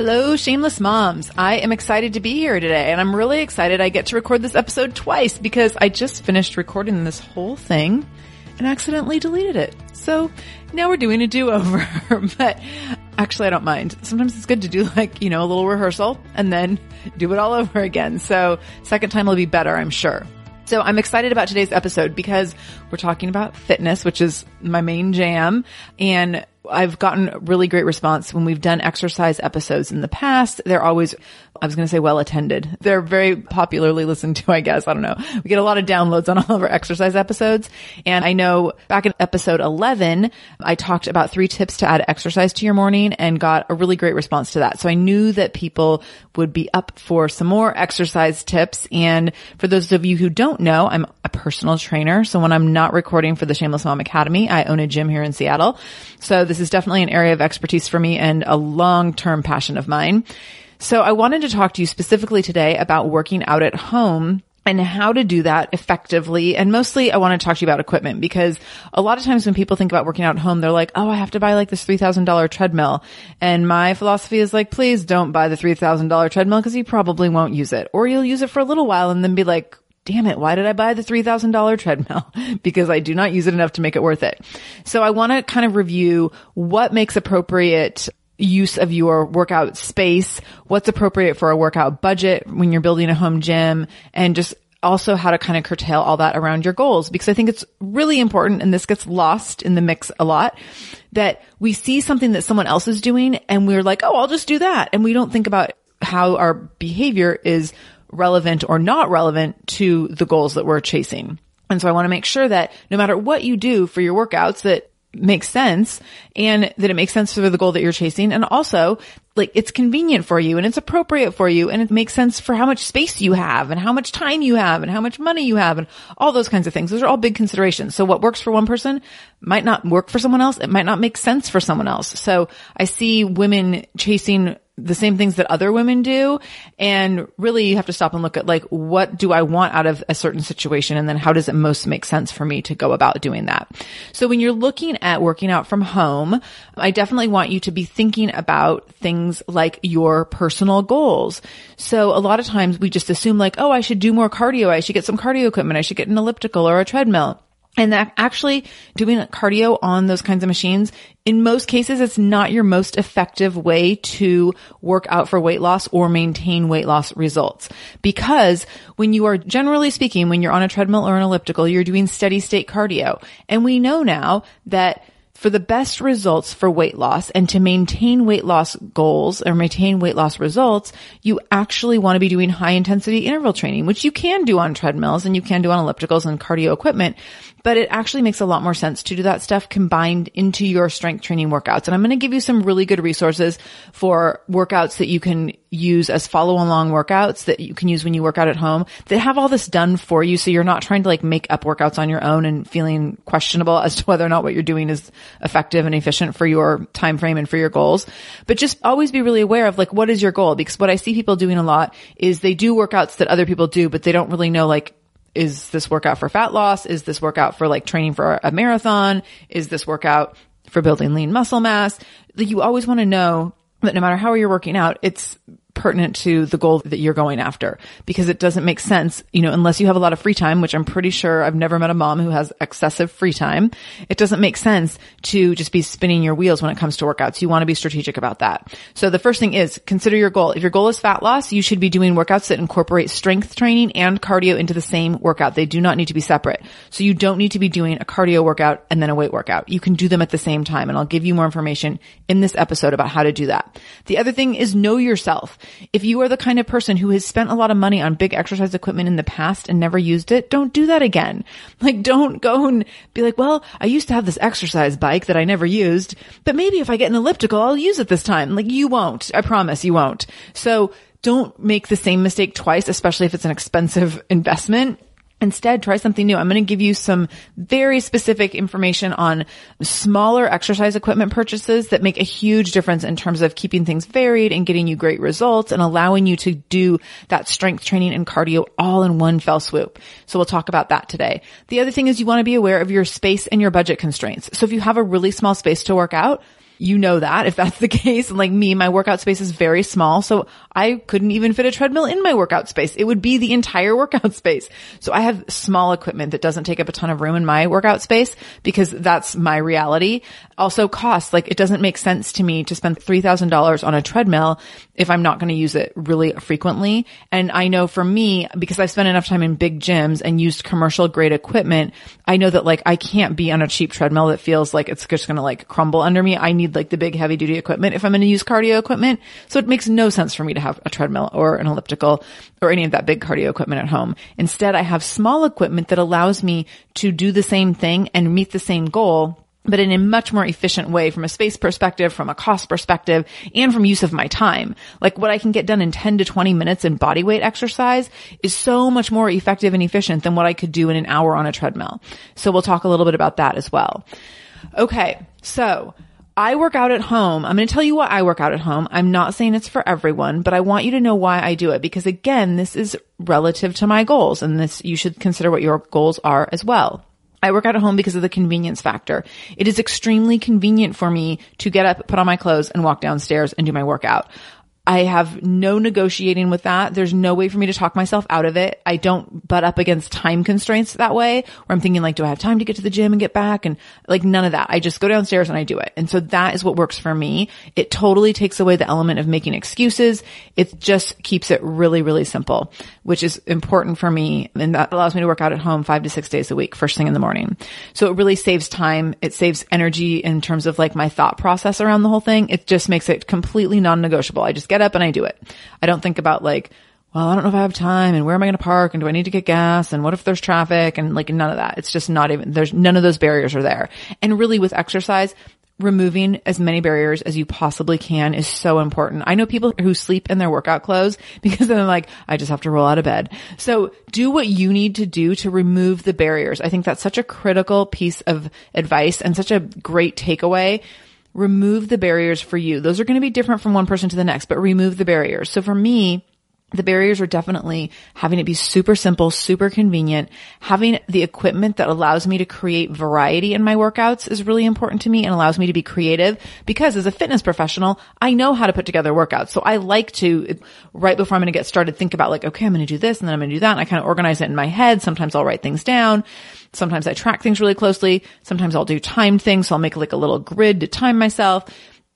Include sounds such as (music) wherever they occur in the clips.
Hello, shameless moms. I am excited to be here today and I'm really excited I get to record this episode twice because I just finished recording this whole thing and accidentally deleted it. So now we're doing a do-over, (laughs) but actually I don't mind. Sometimes it's good to do like, you know, a little rehearsal and then do it all (laughs) over again. So second time will be better, I'm sure. So I'm excited about today's episode because we're talking about fitness, which is my main jam. And I've gotten really great response when we've done exercise episodes in the past. They're always, I was going to say well attended. They're very popularly listened to, I guess. I don't know. We get a lot of downloads on all of our exercise episodes. And I know back in episode 11, I talked about three tips to add exercise to your morning and got a really great response to that. So I knew that people would be up for some more exercise tips. And for those of you who don't know, I'm a personal trainer. So when I'm not recording for the Shameless Mom Academy, I own a gym here in Seattle. So this is definitely an area of expertise for me and a long-term passion of mine. So I wanted to talk to you specifically today about working out at home and how to do that effectively. And mostly I want to talk to you about equipment because a lot of times when people think about working out at home, they're like, Oh, I have to buy like this $3,000 treadmill. And my philosophy is like, please don't buy the $3,000 treadmill because you probably won't use it or you'll use it for a little while and then be like, damn it, why did I buy the $3,000 treadmill? (laughs) because I do not use it enough to make it worth it. So I want to kind of review what makes appropriate use of your workout space, what's appropriate for a workout budget when you're building a home gym and just also how to kind of curtail all that around your goals because I think it's really important and this gets lost in the mix a lot that we see something that someone else is doing and we're like, Oh, I'll just do that. And we don't think about how our behavior is relevant or not relevant to the goals that we're chasing. And so I want to make sure that no matter what you do for your workouts that makes sense and that it makes sense for the goal that you're chasing. And also like it's convenient for you and it's appropriate for you and it makes sense for how much space you have and how much time you have and how much money you have and all those kinds of things. Those are all big considerations. So what works for one person might not work for someone else. It might not make sense for someone else. So I see women chasing the same things that other women do. And really you have to stop and look at like, what do I want out of a certain situation? And then how does it most make sense for me to go about doing that? So when you're looking at working out from home, I definitely want you to be thinking about things like your personal goals. So a lot of times we just assume like, oh, I should do more cardio. I should get some cardio equipment. I should get an elliptical or a treadmill. And that actually doing cardio on those kinds of machines, in most cases, it's not your most effective way to work out for weight loss or maintain weight loss results. Because when you are generally speaking, when you're on a treadmill or an elliptical, you're doing steady state cardio. And we know now that for the best results for weight loss and to maintain weight loss goals or maintain weight loss results, you actually want to be doing high intensity interval training, which you can do on treadmills and you can do on ellipticals and cardio equipment but it actually makes a lot more sense to do that stuff combined into your strength training workouts. And I'm going to give you some really good resources for workouts that you can use as follow along workouts that you can use when you work out at home that have all this done for you. So you're not trying to like make up workouts on your own and feeling questionable as to whether or not what you're doing is effective and efficient for your time frame and for your goals. But just always be really aware of like, what is your goal? Because what I see people doing a lot is they do workouts that other people do, but they don't really know like, is this workout for fat loss? Is this workout for like training for a marathon? Is this workout for building lean muscle mass? Like you always want to know that no matter how you're working out, it's pertinent to the goal that you're going after because it doesn't make sense, you know, unless you have a lot of free time, which I'm pretty sure I've never met a mom who has excessive free time. It doesn't make sense to just be spinning your wheels when it comes to workouts. You want to be strategic about that. So the first thing is consider your goal. If your goal is fat loss, you should be doing workouts that incorporate strength training and cardio into the same workout. They do not need to be separate. So you don't need to be doing a cardio workout and then a weight workout. You can do them at the same time. And I'll give you more information in this episode about how to do that. The other thing is know yourself. If you are the kind of person who has spent a lot of money on big exercise equipment in the past and never used it, don't do that again. (laughs) Like don't go and be like, well, I used to have this exercise bike that I never used, but maybe if I get an elliptical, I'll use it this time. Like you won't. I promise you won't. So don't make the same mistake twice, especially if it's an expensive (laughs) investment. Instead, try something new. I'm going to give you some very specific information on smaller exercise equipment purchases that make a huge difference in terms of keeping things varied and getting you great results and allowing you to do that strength training and cardio all in one fell swoop. So we'll talk about that today. The other thing is you want to be aware of your space and your budget constraints. So if you have a really small space to work out, you know that if that's the (laughs) case. Like me, my workout space is very small. So I couldn't even fit a treadmill in my workout space. It would be the entire (laughs) workout space. So I have small equipment that doesn't take up a ton of room in my workout space because that's my reality. Also cost, like it doesn't make sense to me to spend $3,000 on a treadmill if I'm not going to use it really frequently. And I know for me, because I've spent enough time in big gyms and used commercial grade equipment, I know that like I can't be on a cheap treadmill that feels like it's just going to like crumble under me. I need like the big heavy duty equipment if I'm going to use cardio equipment. So it makes no sense for me to have a treadmill or an elliptical or any of that big cardio equipment at home. Instead, I have small equipment that allows me to do the same thing and meet the same goal but in a much more efficient way from a space perspective, from a cost perspective, and from use of my time. Like what I can get done in 10 to 20 minutes in body weight exercise is so much more effective and efficient than what I could do in an hour on a treadmill. So we'll talk a little bit about that as well. Okay. So I work out at home. I'm going to tell you why I work out at home. I'm not saying it's for everyone, but I want you to know why I do it because again, this is relative to my goals and this, you should consider what your goals are as well. I work out at home because of the convenience factor. It is extremely convenient for me to get up, put on my clothes and walk downstairs and do my workout. I have no negotiating with that. There's no way for me to talk myself out of it. I don't butt up against time constraints that way where I'm thinking like, do I have time to get to the gym and get back? And like none of that. I just go downstairs and I do it. And so that is what works for me. It totally takes away the element of making excuses. It just keeps it really, really simple, which is important for me. And that allows me to work out at home five to six days a week, first thing in the morning. So it really saves time. It saves energy in terms of like my thought process around the whole thing. It just makes it completely non-negotiable. I just get up and I do it. I don't think about like, well, I don't know if I have time and where am I going to park and do I need to get gas and what if there's traffic and like none of that. It's just not even, there's none of those barriers are there. And really with exercise, removing as many barriers as you possibly can is so important. I know people who sleep in their workout clothes (laughs) because then they're like, I just have to roll out of bed. So do what you need to do to remove the barriers. I think that's such a critical piece of advice and such a great takeaway remove the barriers for you. Those are going to be different from one person to the next, but remove the barriers. So for me, the barriers are definitely having it be super simple, super convenient. Having the equipment that allows me to create variety in my workouts is really important to me and allows me to be creative because as a fitness professional, I know how to put together workouts. So I like to, right before I'm going to get started, think about like, okay, I'm going to do this and then I'm going to do that. And I kind of organize it in my head. Sometimes I'll write things down. Sometimes I track things really closely. Sometimes I'll do timed things. So I'll make like a little grid to time myself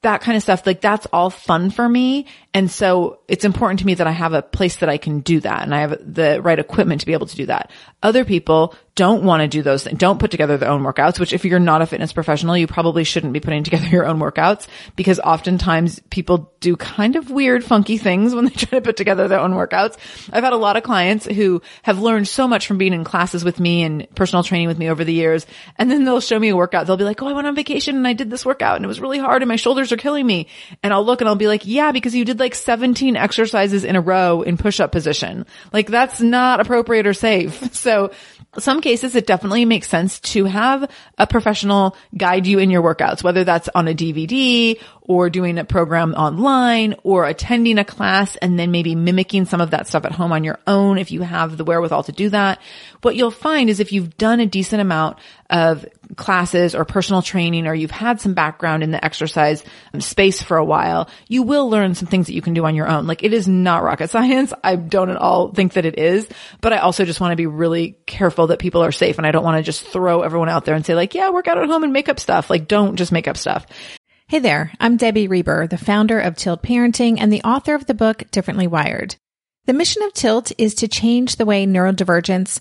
that kind of stuff, like that's all fun for me. And so it's important to me that I have a place that I can do that and I have the right equipment to be able to do that. Other people don't want to do those things, don't put together their own workouts, which if you're not a fitness professional, you probably shouldn't be putting together (laughs) your own workouts because oftentimes people do kind of weird, funky things when they (laughs) try to put together their own workouts. I've had a lot of clients who have learned so much from being in classes with me and personal training with me over the years. And then they'll show me a workout. They'll be like, Oh, I went on vacation and I did this workout and it was really hard and my shoulders are killing me. And I'll look and I'll be like, yeah, because you did like 17 exercises in a row in push up position. Like that's not appropriate or safe. (laughs) So some cases it definitely makes sense to have a professional guide you in your workouts, whether that's on a DVD or doing a program online or attending a class and then maybe mimicking some of that stuff at home on your own if you have the wherewithal to do that. What you'll find is if you've done a decent amount of classes or personal training or you've had some background in the exercise um, space for a while, you will learn some things that you can do on your own. Like it is not rocket (laughs) science. I don't at all think that it is, but I also just want to be really careful that people are safe and I don't want to just throw everyone out there and say like, yeah, work out at home and make up stuff. Like don't just make up stuff. Hey there, I'm Debbie Reber, the founder of Tilt Parenting and the author of the book Differently Wired. The mission of Tilt is to change the way neurodivergence,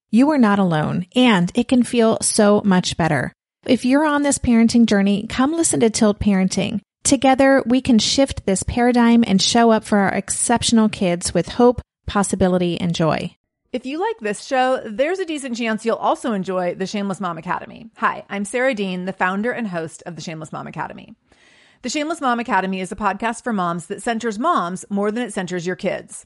you are not alone and it can feel so much better. If you're on this parenting journey, come listen to Tilt Parenting. Together, we can shift this paradigm and show up for our exceptional kids with hope, possibility, and joy. If you like this show, there's a decent chance you'll also enjoy the Shameless Mom Academy. Hi, I'm Sarah Dean, the founder and host of the Shameless Mom Academy. The Shameless Mom Academy is a podcast for moms that centers moms more than it centers your kids.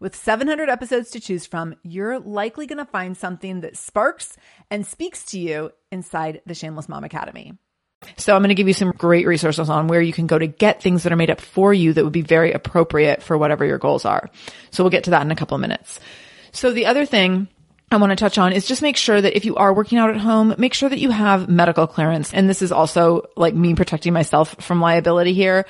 With 700 episodes to choose from, you're likely going to find something that sparks and speaks to you inside the Shameless Mom Academy. So I'm going to give you some great resources on where you can go to get things that are made up for you that would be very appropriate for whatever your goals are. So we'll get to that in a couple of minutes. So the other thing I want to touch on is just make sure that if you are working out at home, make sure that you have medical clearance. And this is also like me protecting myself from liability here.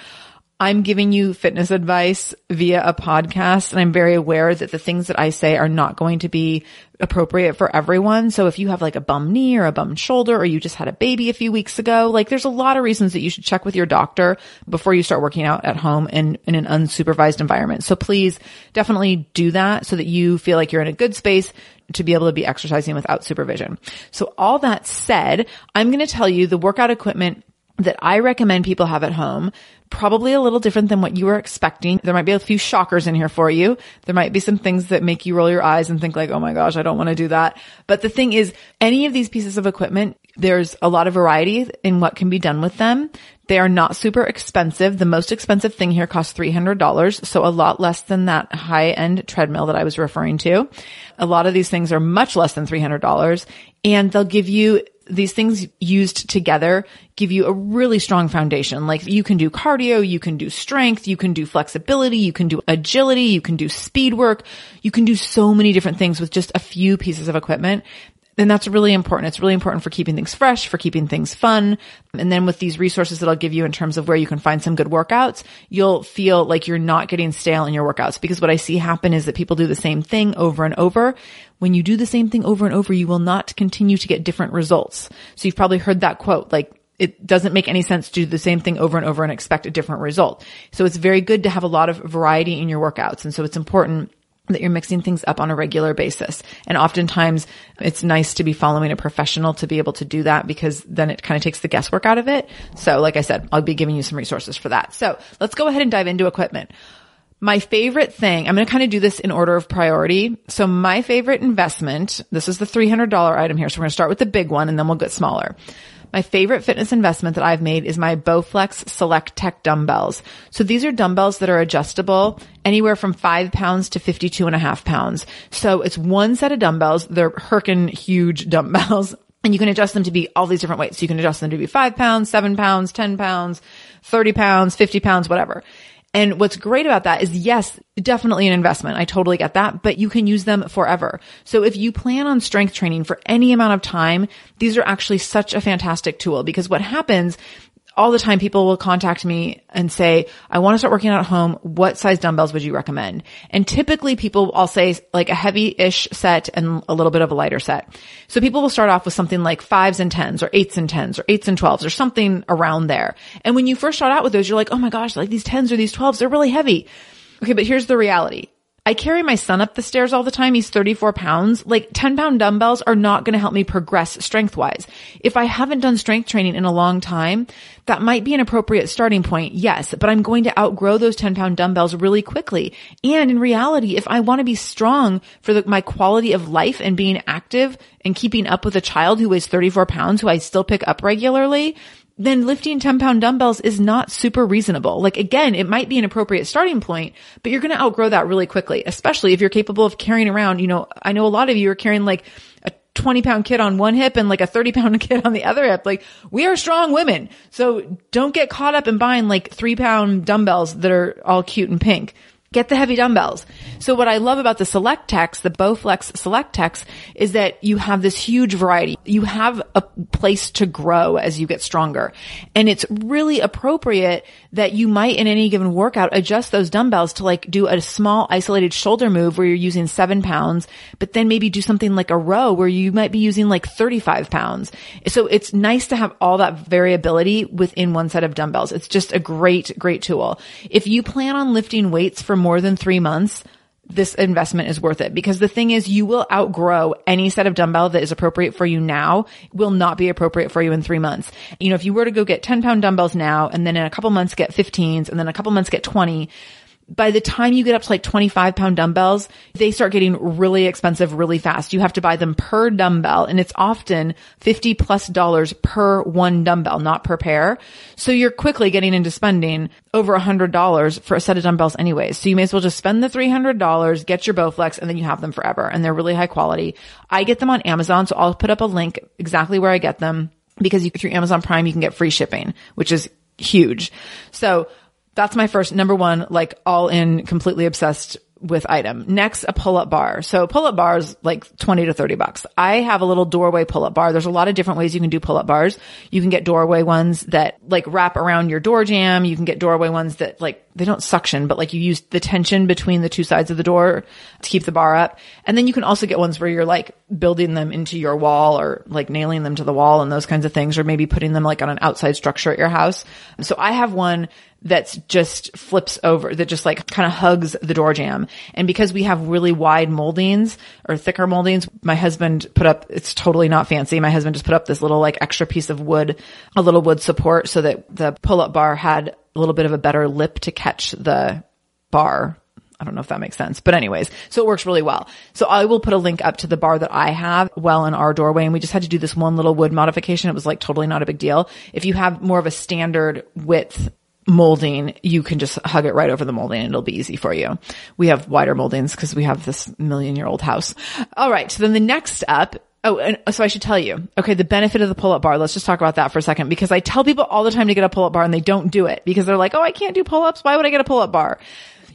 I'm giving you fitness advice via a podcast and I'm very aware that the things that I say are not going to be appropriate for everyone. So if you have like a bum knee or a bum shoulder or you just had a baby a few weeks ago, like there's a lot of reasons that you should check with your doctor before you start working out at home in, in an unsupervised environment. So please definitely do that so that you feel like you're in a good space to be able to be exercising without supervision. So all that said, I'm going to tell you the workout equipment that I recommend people have at home probably a little different than what you were expecting. There might be a few shockers in here for you. There might be some things that make you roll your eyes and think like, oh my gosh, I don't want to do that. But the thing is, any of these pieces of equipment, there's a lot of variety in what can be done with them. They are not super expensive. The most expensive thing here costs $300. So a lot less than that high end treadmill that I was referring to. A lot of these things are much less than $300 and they'll give you these things used together give you a really strong foundation. Like you can do cardio, you can do strength, you can do flexibility, you can do agility, you can do speed work. You can do so many different things with just a few pieces of equipment. And that's really important. It's really important for keeping things fresh, for keeping things fun. And then with these resources that I'll give you in terms of where you can find some good workouts, you'll feel like you're not getting stale in your workouts because what I see happen is that people do the same thing over and over. When you do the same thing over and over, you will not continue to get different results. So you've probably heard that quote, like, it doesn't make any sense to do the same thing over and over and expect a different result. So it's very good to have a lot of variety in your workouts. And so it's important that you're mixing things up on a regular basis. And oftentimes it's nice to be following a professional to be able to do that because then it kind of takes the guesswork out of it. So like I said, I'll be giving you some resources for that. So let's go ahead and dive into equipment. My favorite thing, I'm going to kind of do this in order of priority. So my favorite investment, this is the $300 item here. So we're going to start with the big one and then we'll get smaller. My favorite fitness investment that I've made is my Bowflex Select Tech dumbbells. So these are dumbbells that are adjustable anywhere from five pounds to 52 and a half pounds. So it's one set of dumbbells. They're herkin huge (laughs) dumbbells. And you can adjust them to be all these different weights. So you can adjust them to be five pounds, seven pounds, 10 pounds, 30 pounds, 50 pounds, whatever. And what's great about that is yes, definitely an investment. I totally get that, but you can use them forever. So if you plan on strength training for any amount of time, these are actually such a fantastic tool because what happens all the time people will contact me and say, I want to start working out at home. What size dumbbells would you recommend? And typically people, I'll say like a heavy-ish set and a little bit of a lighter set. So people will start off with something like fives and tens or eights and tens or eights and twelves or something around there. And when you first start out with those, you're like, oh my gosh, like these tens or these twelves, they're really heavy. Okay, but here's the reality. I carry my son up the stairs all the time. He's 34 pounds. Like 10 pound dumbbells are not going to help me progress strength wise. If I haven't done strength training in a long time, that might be an appropriate starting point. Yes, but I'm going to outgrow those 10 pound dumbbells really quickly. And in reality, if I want to be strong for the, my quality of life and being active and keeping up with a child who weighs 34 pounds who I still pick up regularly, then lifting 10 pound dumbbells is not super reasonable. Like again, it might be an appropriate starting point, but you're going to outgrow that really quickly, especially if you're capable of carrying around, you know, I know a lot of you are carrying like a 20 pound kid on one hip and like a 30 pound (laughs) kid on the other hip. Like we are strong women. So don't get caught up in buying like three pound dumbbells that are all cute and pink. Get the heavy dumbbells. So what I love about the Select Techs, the Bowflex Select Techs, is that you have this huge variety. You have a place to grow as you get stronger. And it's really appropriate that you might in any given workout adjust those dumbbells to like do a small isolated shoulder move where you're using seven pounds, but then maybe do something like a row where you might be using like 35 pounds. So it's nice to have all that variability within one set of dumbbells. It's just a great, great tool. If you plan on lifting weights for more than three months, this investment is worth it because the thing is you will outgrow any set of dumbbell that is appropriate for you now will not be appropriate for you in three months. You know, if you were to go get 10 pound dumbbells now and then in a couple months get 15s and then a couple months get 20, by the time you get up to like 25 pound dumbbells, they start getting really expensive really fast. You have to buy them per dumbbell and it's often 50 plus dollars per one dumbbell, not per pair. So you're quickly getting into spending over a hundred dollars for a set of dumbbells anyways. So you may as well just spend the $300, get your Bowflex and then you have them forever and they're really high quality. I get them on Amazon. So I'll put up a link exactly where I get them because you, through Amazon Prime, you can get free shipping, which is huge. So that's my first number one, like all in completely obsessed with item. Next, a pull-up bar. So pull-up bars like 20 to 30 bucks. I have a little doorway pull-up bar. There's a lot of different ways you can do pull-up bars. You can get doorway ones that like wrap around your door jamb. You can get doorway ones that like, they don't suction, but like you use the tension between the two sides of the door to keep the bar up. And then you can also get ones where you're like building them into your wall or like nailing them to the wall and those kinds of things, or maybe putting them like on an outside structure at your house. So I have one that's just flips over, that just like kind of hugs the door jamb. And because we have really wide moldings or thicker moldings, my husband put up, it's totally not fancy. My husband just put up this little like extra piece of wood, a little wood support so that the pull up bar had a little bit of a better lip to catch the bar. I don't know if that makes sense, but anyways, so it works really well. So I will put a link up to the bar that I have well in our doorway. And we just had to do this one little wood modification. It was like totally not a big deal. If you have more of a standard width molding, you can just hug it right over the molding and it'll be easy for you. We have wider moldings because we have this million year old house. All right. So then the next up Oh, and oh, so I should tell you. Okay, the benefit of the pull-up bar. Let's just talk about that for a second because I tell people all the time to get a pull-up bar and they don't do it because they're like, "Oh, I can't do pull-ups. Why would I get a pull-up bar?"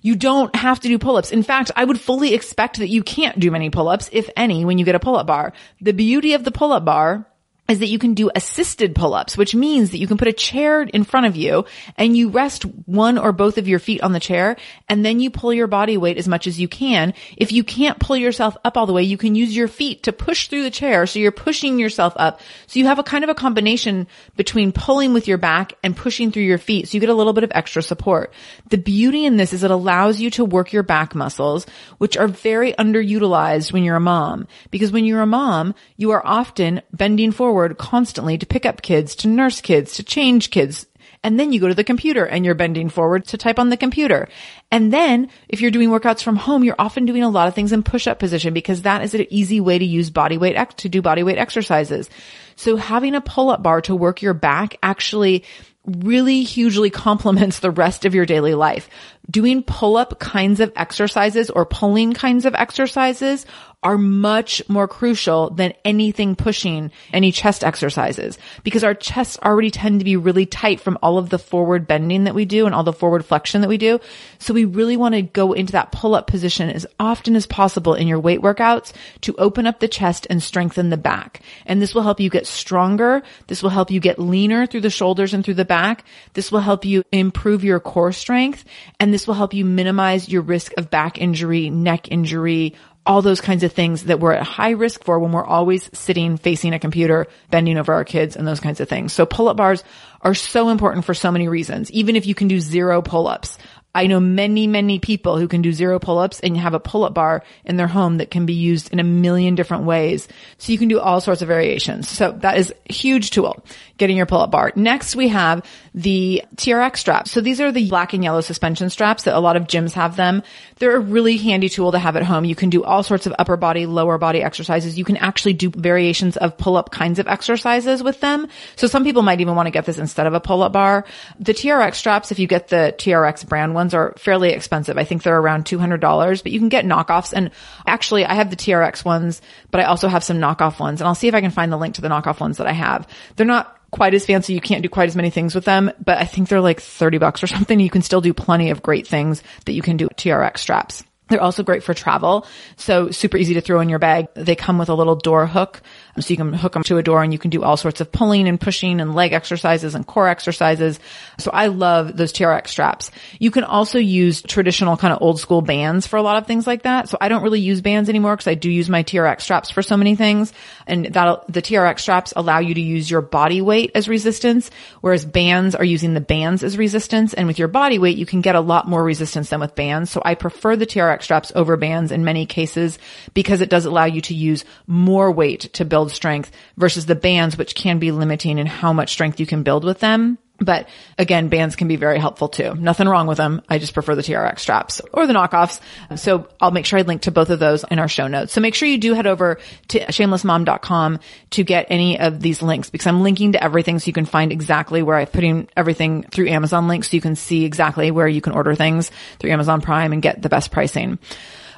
You don't have to do pull-ups. In fact, I would fully expect that you can't do many pull-ups, if any, when you get a pull-up bar. The beauty of the pull-up bar is that you can do assisted pull-ups, which means that you can put a chair in front of you and you rest one or both of your feet on the chair and then you pull your body weight as much as you can. If you can't pull yourself up all the way, you can use your feet to push through the chair. So you're pushing yourself up. So you have a kind of a combination between pulling with your back and pushing through your feet. So you get a little bit of extra support. The beauty in this is it allows you to work your back muscles, which are very underutilized when you're a mom. Because when you're a mom, you are often bending forward forward constantly to pick up kids, to nurse kids, to change kids. And then you go to the computer and you're bending forward to type on the computer. And then if you're doing workouts from home, you're often doing a lot of things in push up position because that is an easy way to use body weight, ex- to do body weight exercises. So having a pull up bar to work your back actually really hugely (laughs) complements the rest of your daily life. Doing pull up kinds of exercises or pulling kinds of exercises are much more crucial than anything pushing any chest exercises because our chests already tend to be really tight from all of the forward bending that we do and all the forward flexion that we do. So we really want to go into that pull up position as often as possible in your weight workouts to open up the chest and strengthen the back. And this will help you get stronger. This will help you get leaner through the shoulders and through the back. This will help you improve your core strength and this will help you minimize your risk of back injury, neck injury, all those kinds of things that we're at high risk for when we're always sitting facing a computer, bending over our kids and those kinds of things. So pull-up bars are so important for so many reasons. Even if you can do zero pull-ups, I know many, many people who can do zero pull-ups and have a pull-up bar in their home that can be used in a million different ways. So you can do all sorts of variations. So that is a huge tool, getting your pull-up bar. Next we have the TRX straps. So these are the black and yellow suspension straps that a lot of gyms have them. They're a really handy tool to have at home. You can do all sorts of upper body, lower body exercises. You can actually do variations of pull-up kinds of exercises with them. So some people might even want to get this instead of a pull-up bar. The TRX straps, if you get the TRX brand ones are fairly expensive. I think they're around $200, but you can get knockoffs. And actually I have the TRX ones, but I also have some knockoff ones and I'll see if I can find the link to the knockoff ones that I have. They're not quite as fancy. You can't do quite as many things with them, but I think they're like 30 bucks or something. You can still do plenty of great things that you can do with TRX straps. They're also great for travel. So super easy to throw in your bag. They come with a little door hook Um, so you can hook them to a door and you can do all sorts of pulling and pushing and leg exercises and core exercises. So I love those TRX straps. You can also use traditional kind of old school bands for a lot of things like that. So I don't really use bands anymore because I do use my TRX straps for so many things. And that the TRX straps allow you to use your body weight as resistance, whereas bands are using the bands as resistance. And with your body weight, you can get a lot more resistance than with bands. So I prefer the TRX straps over bands in many cases because it does allow you to use more weight to build build strength versus the bands, which can be limiting in how much strength you can build with them. But again, bands can be very helpful too. Nothing wrong with them. I just prefer the TRX straps or the knockoffs. So I'll make sure I link to both of those in our show notes. So make sure you do head over to shamelessmom.com to get any of these links because I'm linking to everything so you can find exactly where I'm putting everything through Amazon links so you can see exactly where you can order things through Amazon Prime and get the best pricing.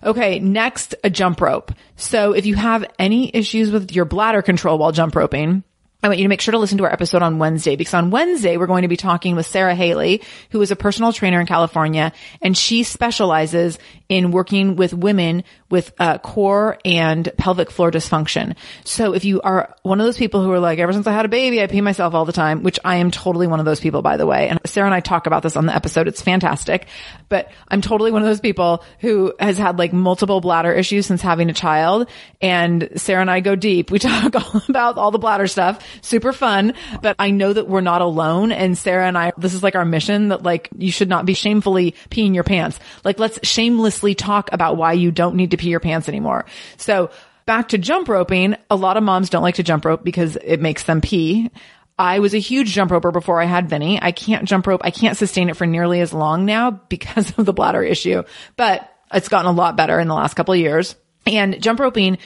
Okay, next, a jump rope. So if you have any issues with your bladder control while jump roping, I want you to make sure to listen to our episode on Wednesday because on Wednesday we're going to be talking with Sarah Haley, who is a personal trainer in California, and she specializes in working with women with uh, core and pelvic floor dysfunction. So if you are one of those people who are like, ever since I had a baby, I pee myself all the time, which I am totally one of those people, by the way. And Sarah and I talk about this on the episode. It's fantastic, but I'm totally one of those people who has had like multiple bladder issues since having a child. And Sarah and I go deep. We (laughs) talk all about all the bladder stuff. Super fun, but I know that we're not alone. And Sarah and I, this is like our mission that like you should not be shamefully peeing your pants. Like let's shamelessly talk about why you don't need to pee your pants anymore. So back to jump roping. A lot of moms don't like to jump rope because it makes them pee. I was a huge jump roper before I had Vinny. I can't jump rope. I can't sustain it for nearly as long now because (laughs) of the bladder issue, but it's gotten a lot better in the last couple of years. And jump roping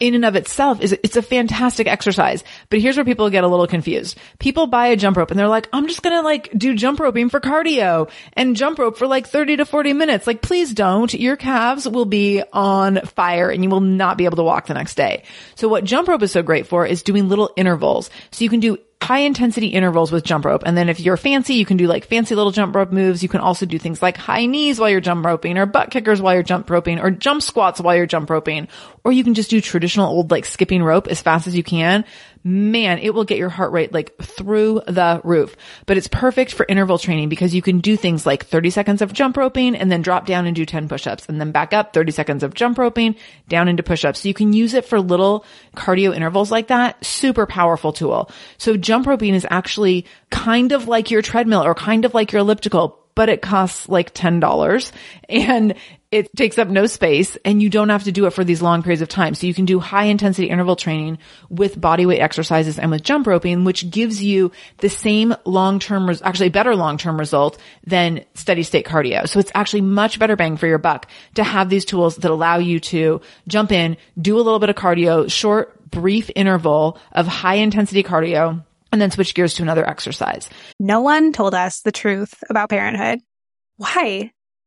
in and of itself is it's a fantastic exercise. But here's where people get a little confused. People buy a jump rope and they're like, I'm just going to like do jump roping for cardio and jump rope for like 30 to 40 minutes. Like, please don't. Your calves will be on fire and you will not be able to walk the next day. So what jump rope is so great for is doing little intervals. So you can do high intensity intervals with jump rope. And then if you're fancy, you can do like fancy little jump rope moves. You can also do things like high knees while you're jump roping or butt kickers while you're jump roping or jump squats while you're jump roping. Or you can just do traditional old like skipping rope as fast as you can man, it will get your heart rate like through the roof. But it's perfect for interval training because you can do things like 30 seconds of jump roping and then drop down and do 10 push-ups and then back up 30 seconds of jump roping down into push-ups. So you can use it for little cardio intervals like that. Super powerful tool. So jump roping is actually kind of like your treadmill or kind of like your elliptical, but it costs like $10 and it takes up no space and you don't have to do it for these long periods of time. So you can do high intensity interval training with body weight exercises and with jump roping, which gives you the same long-term, res- actually better long-term result than steady state cardio. So it's actually much better bang for your buck to have these tools that allow you to jump in, do a little bit of cardio, short, brief interval of high intensity cardio, and then switch gears to another exercise. No one told us the truth about parenthood. Why?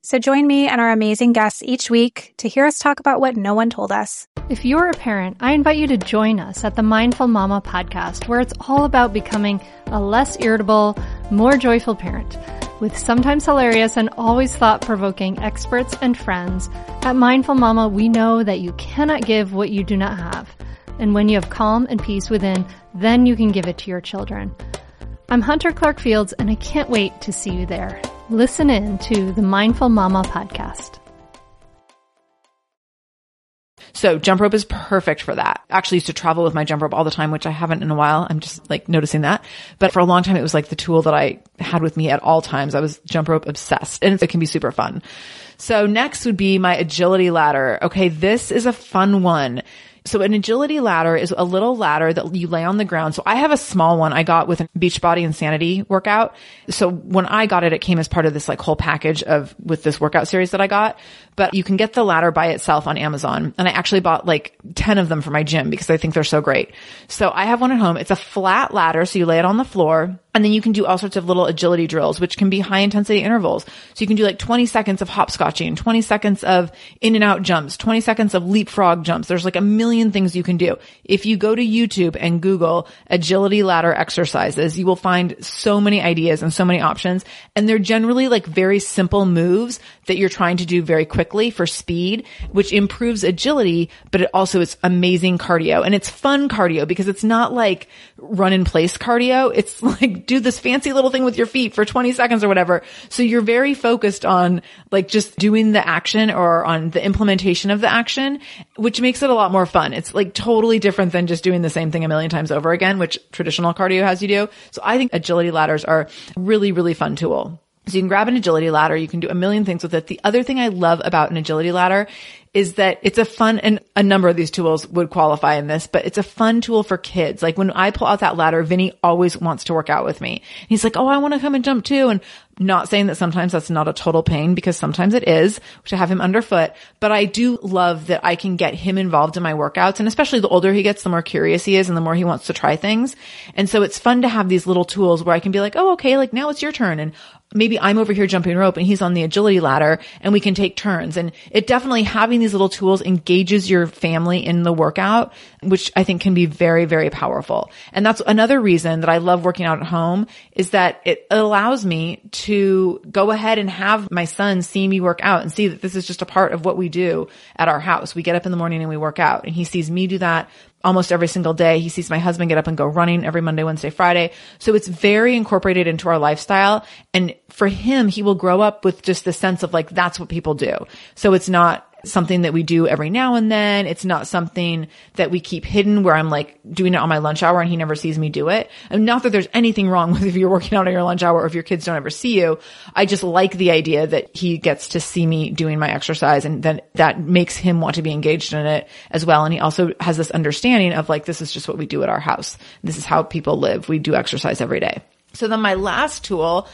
So join me and our amazing guests each week to hear us talk about what no one told us. If you're a parent, I invite you to join us at the Mindful Mama podcast, where it's all about becoming a less irritable, more joyful parent. With sometimes hilarious and always thought provoking experts and friends, at Mindful Mama, we know that you cannot give what you do not have. And when you have calm and peace within, then you can give it to your children. I'm Hunter Clark Fields, and I can't wait to see you there. Listen in to the Mindful Mama podcast. So jump rope is perfect for that. Actually used to travel with my jump rope all the time, which I haven't in a while. I'm just like noticing that. But for a long time, it was like the tool that I had with me at all times. I was jump rope obsessed and it can be super fun. So next would be my agility ladder. Okay. This is a fun one. So an agility ladder is a little ladder that you lay on the ground. So I have a small one I got with a Beachbody Insanity workout. So when I got it, it came as part of this like whole package of with this workout series that I got. But you can get the ladder by itself on Amazon. And I actually bought like 10 of them for my gym because I think they're so great. So I have one at home. It's a flat ladder. So you lay it on the floor and then you can do all sorts of little agility drills, which can be high intensity intervals. So you can do like 20 seconds of hopscotching, 20 seconds of in and out jumps, 20 seconds of leapfrog jumps. There's like a million things you can do. If you go to YouTube and Google agility ladder exercises, you will find so many ideas and so many options. And they're generally like very simple moves that you're trying to do very quickly for speed, which improves agility, but it also is amazing cardio and it's fun cardio because it's not like run in place cardio. It's (laughs) like do this fancy little thing with your feet for 20 seconds or whatever. So you're very focused on like just doing the action or on the implementation of the action, which makes it a lot more fun. It's like totally different than just doing the same thing a million times over again, which traditional cardio has you do. So I think agility ladders are really, really fun tool. So you can grab an agility ladder. You can do a million things with it. The other thing I love about an agility ladder is that it's a fun, and a number of these tools would qualify in this, but it's a fun tool for kids. Like when I pull out that ladder, Vinny always wants to work out with me. He's like, Oh, I want to come and jump too. And not saying that sometimes that's not a total pain because sometimes it is, to have him underfoot, but I do love that I can get him involved in my workouts. And especially the older he gets, the more curious he is and the more he wants to try things. And so it's fun to have these little tools where I can be like, Oh, okay, like now it's your turn. And maybe I'm over here jumping rope and he's on the agility ladder and we can take turns. And it definitely having these little tools engages your family in the workout, which I think can be very, very powerful. And that's another reason that I love working out at home is that it allows me to go ahead and have my son see me work out and see that this is just a part of what we do at our house. We get up in the morning and we work out and he sees me do that almost every single day. He sees my husband get up and go running every Monday, Wednesday, Friday. So it's very incorporated into our lifestyle. And for him, he will grow up with just the sense of like, that's what people do. So it's not something that we do every now and then. It's not something that we keep hidden where I'm like doing it on my lunch hour and he never sees me do it. And not that there's anything wrong with if you're working out on your lunch hour or if your kids don't ever see you. I just like the idea that he gets to see me doing my exercise and then that makes him want to be engaged in it as well. And he also has this understanding of like, this is just what we do at our house. This is how people live. We do exercise every day. So then my last tool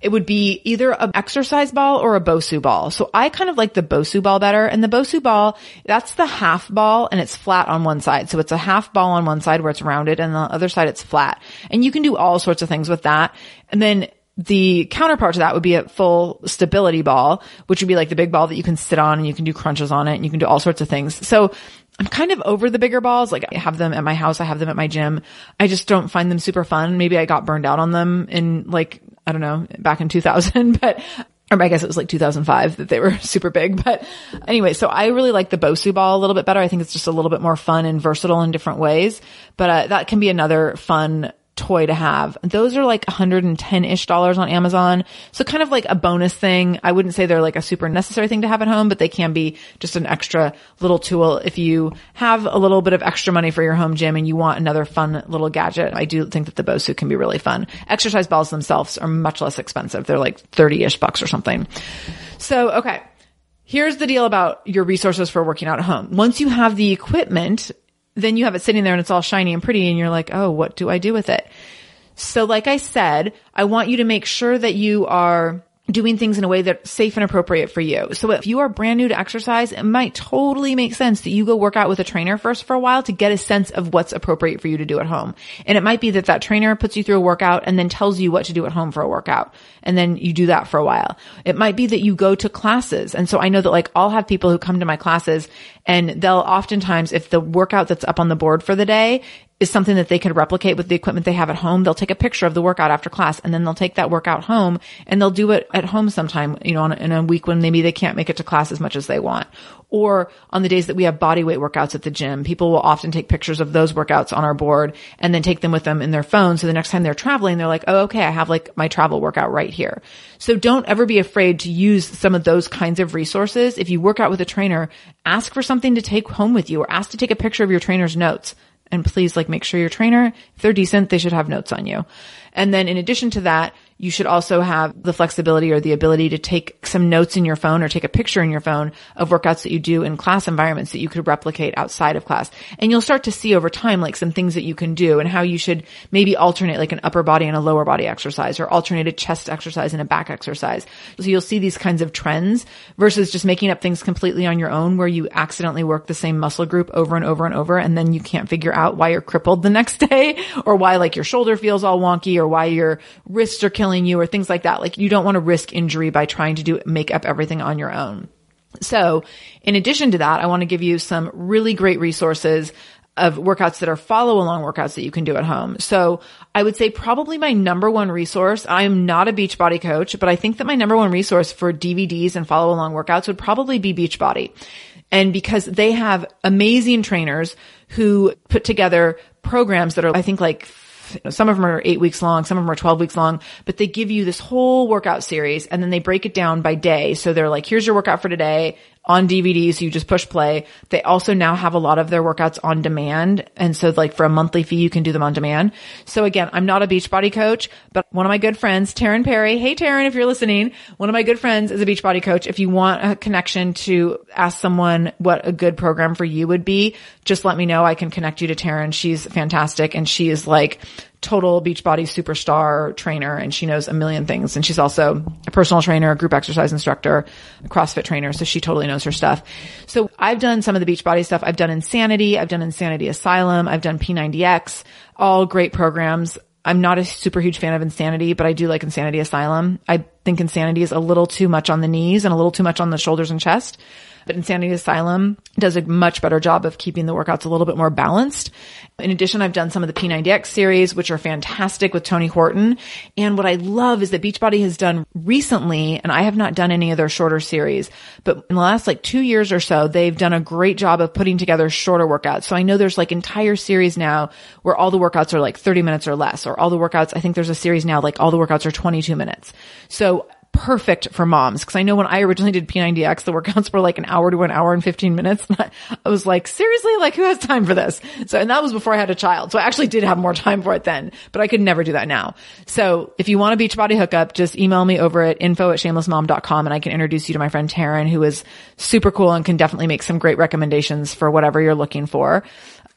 it would be either an exercise ball or a Bosu ball. So I kind of like the Bosu ball better. And the Bosu ball, that's the half ball and it's flat on one side. So it's a half ball on one side where it's rounded and the other side it's flat. And you can do all sorts of things with that. And then the counterpart to that would be a full stability ball, which would be like the big ball that you can sit on and you can do crunches on it and you can do all sorts of things. So I'm kind of over the bigger balls. Like I have them at my house. I have them at my gym. I just don't find them super fun. Maybe I got burned out on them in like I don't know, back in 2000, (laughs) but or I guess it was like 2005 that they were (laughs) super big. But anyway, so I really like the Bosu ball a little bit better. I think it's just a little bit more fun and versatile in different ways. But uh, that can be another fun toy to have. Those are like 110-ish dollars on Amazon. So kind of like a bonus thing. I wouldn't say they're like a super necessary thing to have at home, but they can be just an extra little tool if you have a little bit of extra money for your home gym and you want another fun little gadget. I do think that the Bosu can be really fun. Exercise balls themselves are much less expensive. They're like 30-ish bucks or something. So, okay. Here's the deal about your resources for working out at home. Once you have the equipment, then you have it sitting there and it's all shiny and pretty and you're like, oh, what do I do with it? So like I said, I want you to make sure that you are doing things in a way that's safe and appropriate for you. So if you are brand new to exercise, it might totally make sense that you go work out with a trainer first for a while to get a sense of what's appropriate for you to do at home. And it might be that that trainer puts you through a workout and then tells you what to do at home for a workout. And then you do that for a while. It might be that you go to classes. And so I know that like I'll have people who come to my classes and they'll oftentimes, if the workout that's up on the board for the day is something that they could replicate with the equipment they have at home. They'll take a picture of the workout after class and then they'll take that workout home and they'll do it at home sometime, you know, in a week when maybe they can't make it to class as much as they want. Or on the days that we have body weight workouts at the gym, people will often take pictures of those workouts on our board and then take them with them in their phone. So the next time they're traveling, they're like, Oh, okay, I have like my travel workout right here. So don't ever be afraid to use some of those kinds of resources. If you work out with a trainer, ask for something to take home with you or ask to take a picture of your trainer's notes and please like make sure your trainer, if they're decent, they should have notes on you. And then in addition to that, you should also have the flexibility or the ability to take some notes in your phone or take a picture in your phone of workouts that you do in class environments that you could replicate outside of class. And you'll start to see over time like some things that you can do and how you should maybe alternate like an upper body and a lower body exercise or alternate a chest exercise and a back exercise. So you'll see these kinds of trends versus just making up things completely on your own where you accidentally work the same muscle group over and over and over and then you can't figure out why you're crippled the (laughs) next day or why like your shoulder feels all wonky or why your wrists are killing you or things like that. Like you don't want to risk injury by trying to do make up everything on your own. So in addition to that, I want to give you some really great resources of workouts that are follow along workouts that you can do at home. So I would say probably my number one resource. I am not a Beachbody coach, but I think that my number one resource for DVDs and follow along workouts would probably be Beachbody. And because they have amazing trainers who put together programs that are, I think like some of them are eight weeks long, some of them are 12 weeks long, but they give you this whole workout series and then they break it down by day. So they're like, here's your workout for today on DVD. So you just push play. They also now have a lot of their workouts on demand. And so like for a monthly fee, you can do them on demand. So again, I'm not a Beachbody coach, but one of my good friends, Taryn Perry. Hey, Taryn, if you're listening, one of my good friends is a Beachbody coach. If you want a connection to ask someone what a good program for you would be, just let me know. I can connect you to Taryn. She's fantastic. And she is like, total Beachbody superstar trainer and she knows a million things. And she's also a personal trainer, a group exercise instructor, a CrossFit trainer. So she totally knows her stuff. So I've done some of the Beachbody stuff. I've done Insanity. I've done Insanity Asylum. I've done P90X, all great programs. I'm not a super huge fan of Insanity, but I do like Insanity Asylum. I think Insanity is a little too much on the knees and a little too much on the shoulders and chest. But Insanity Asylum does a much better job of keeping the workouts a little bit more balanced. In addition, I've done some of the P90X series, which are fantastic with Tony Horton. And what I love is that Beachbody has done recently, and I have not done any of their shorter series, but in the last like two years or so, they've done a great job of putting together shorter workouts. So I know there's like entire series now where all the workouts are like 30 minutes or less, or all the workouts, I think there's a series now, like all the workouts are 22 minutes. So perfect for moms. Cause I know when I originally did P90X, the workouts were like an hour to an hour and 15 minutes. (laughs) I was like, seriously, like who has time for this? So, and that was before I had a child. So I actually did have more (laughs) time for it then, but I could never do that now. So if you want a Beachbody hookup, just email me over at info at shamelessmom.com and I can introduce you to my friend Taryn, who is super cool and can definitely make some great recommendations for whatever you're looking for.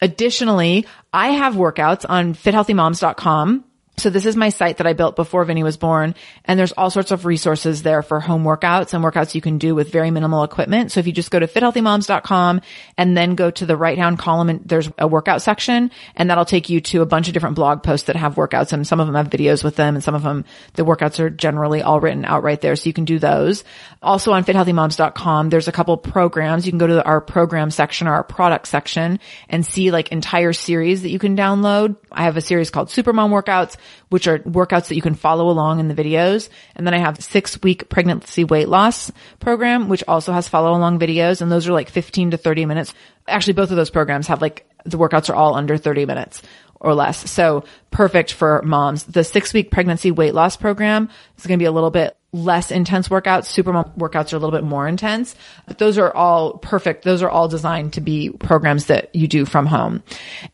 Additionally, I have workouts on fithealthymoms.com so this is my site that I built before Vinny was born. And there's all sorts of resources there for home workouts and workouts you can do with very minimal equipment. So if you just go to fithealthymoms.com and then go to the right hand column and there's a workout section and that'll take you to a bunch of different blog posts that have workouts and some of them have videos with them and some of them, the workouts are generally all written out right there. So you can do those. Also on fithealthymoms.com, there's a couple programs. You can go to our program section or our product section and see like entire series that you can download. I have a series called Supermom Workouts which are workouts that you can follow along in the videos. And then I have six week pregnancy weight loss program, which also has follow along videos. And those are like 15 to 30 minutes. Actually, both of those programs have like the workouts are all under 30 minutes or less. So perfect for moms. The six week pregnancy weight loss program is going to be a little bit less intense workouts. Supermom workouts are a little bit more intense, but those are all perfect. Those are all designed to be programs that you do from home.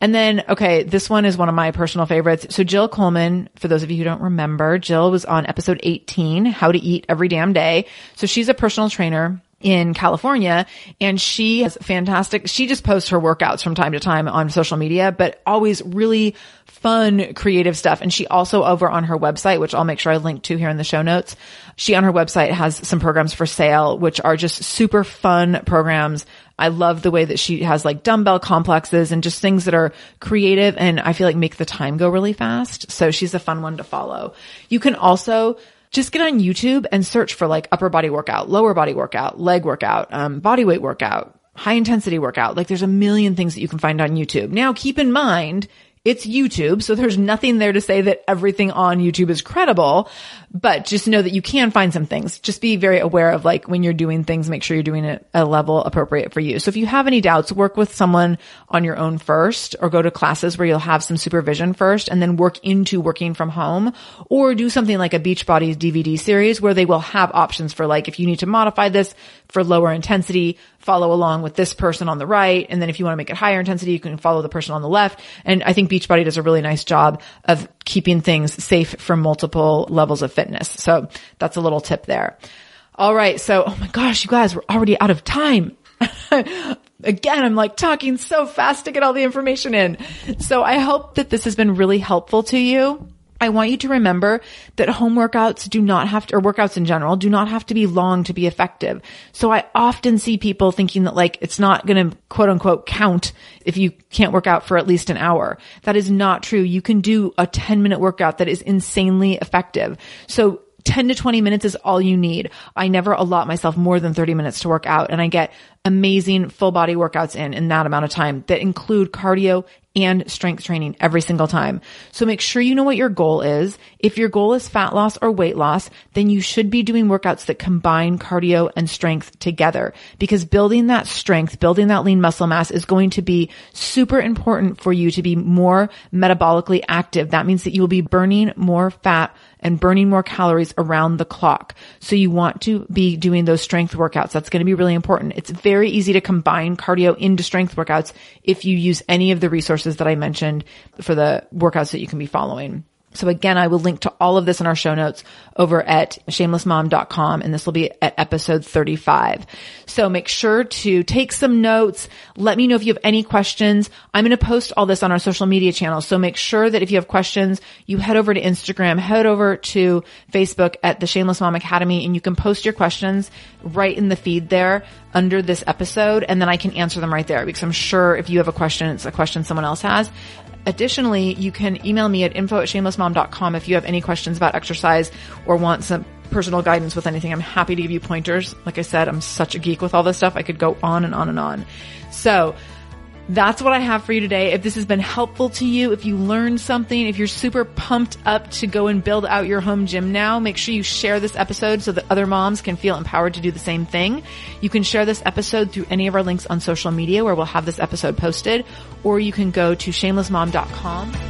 And then, okay, this one is one of my personal favorites. So Jill Coleman, for those of you who don't remember, Jill was on episode 18, how to eat every damn day. So she's a personal trainer in California and she has fantastic, she just posts her workouts from time to time on social media, but always really fun, creative stuff. And she also over on her website, which I'll make sure I link to here in the show notes. She on her website has some programs for sale, which are just super fun programs. I love the way that she has like dumbbell complexes and just things that are creative and I feel like make the time go really fast. So she's a fun one to follow. You can also just get on YouTube and search for like upper body workout, lower body workout, leg workout, um, body weight workout, high intensity workout. Like there's a million things that you can find on YouTube. Now keep in mind, it's YouTube, so there's nothing there to say that everything on YouTube is credible, but just know that you can find some things. Just be very aware of like when you're doing things, make sure you're doing it at a level appropriate for you. So if you have any doubts, work with someone on your own first or go to classes where you'll have some supervision first and then work into working from home or do something like a Beachbody DVD series where they will have options for like, if you need to modify this for lower intensity, follow along with this person on the right. And then if you want to make it higher intensity, you can follow the person on the left. And I think Beachbody does a really nice job of keeping things safe for multiple levels of fitness. So that's a little tip there. All right. So, oh my gosh, you guys, we're already out of time. (laughs) Again, I'm like talking so fast to get all the information in. So I hope that this has been really helpful to you. I want you to remember that home workouts do not have to, or workouts in general, do not have to be long to be effective. So I often see people thinking that like it's not going to quote unquote count if you can't work out for at least an hour. That is not true. You can do a 10 minute workout that is insanely effective. So 10 to 20 minutes is all you need. I never allot myself more than 30 minutes to work out and I get amazing full body workouts in in that amount of time that include cardio and strength training every single time. So make sure you know what your goal is. If your goal is fat loss or weight loss, then you should be doing workouts that combine cardio and strength together because building that strength, building that lean muscle mass is going to be super important for you to be more metabolically active. That means that you will be burning more fat and burning more calories around the clock. So you want to be doing those strength workouts. That's going to be really important. It's very easy to combine cardio into strength workouts if you use any of the resources that I mentioned for the workouts that you can be following. So again, I will link to all of this in our show notes over at shamelessmom.com and this will be at episode 35. So make sure to take some notes. Let me know if you have any questions. I'm going to post all this on our social media channels. So make sure that if you have questions, you head over to Instagram, head over to Facebook at the Shameless Mom Academy and you can post your questions right in the feed there under this episode and then I can answer them right there because I'm sure if you have a question, it's a question someone else has. Additionally, you can email me at info at shamelessmom.com if you have any questions about exercise or want some personal guidance with anything. I'm happy to give you pointers. Like I said, I'm such a geek with all this stuff. I could go on and on and on. So that's what I have for you today. If this has been helpful to you, if you learned something, if you're super pumped up to go and build out your home gym now, make sure you share this episode so that other moms can feel empowered to do the same thing. You can share this episode through any of our links on social media where we'll have this episode posted, or you can go to shamelessmom.com.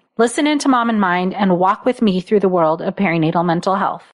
Listen into Mom and Mind and walk with me through the world of perinatal mental health.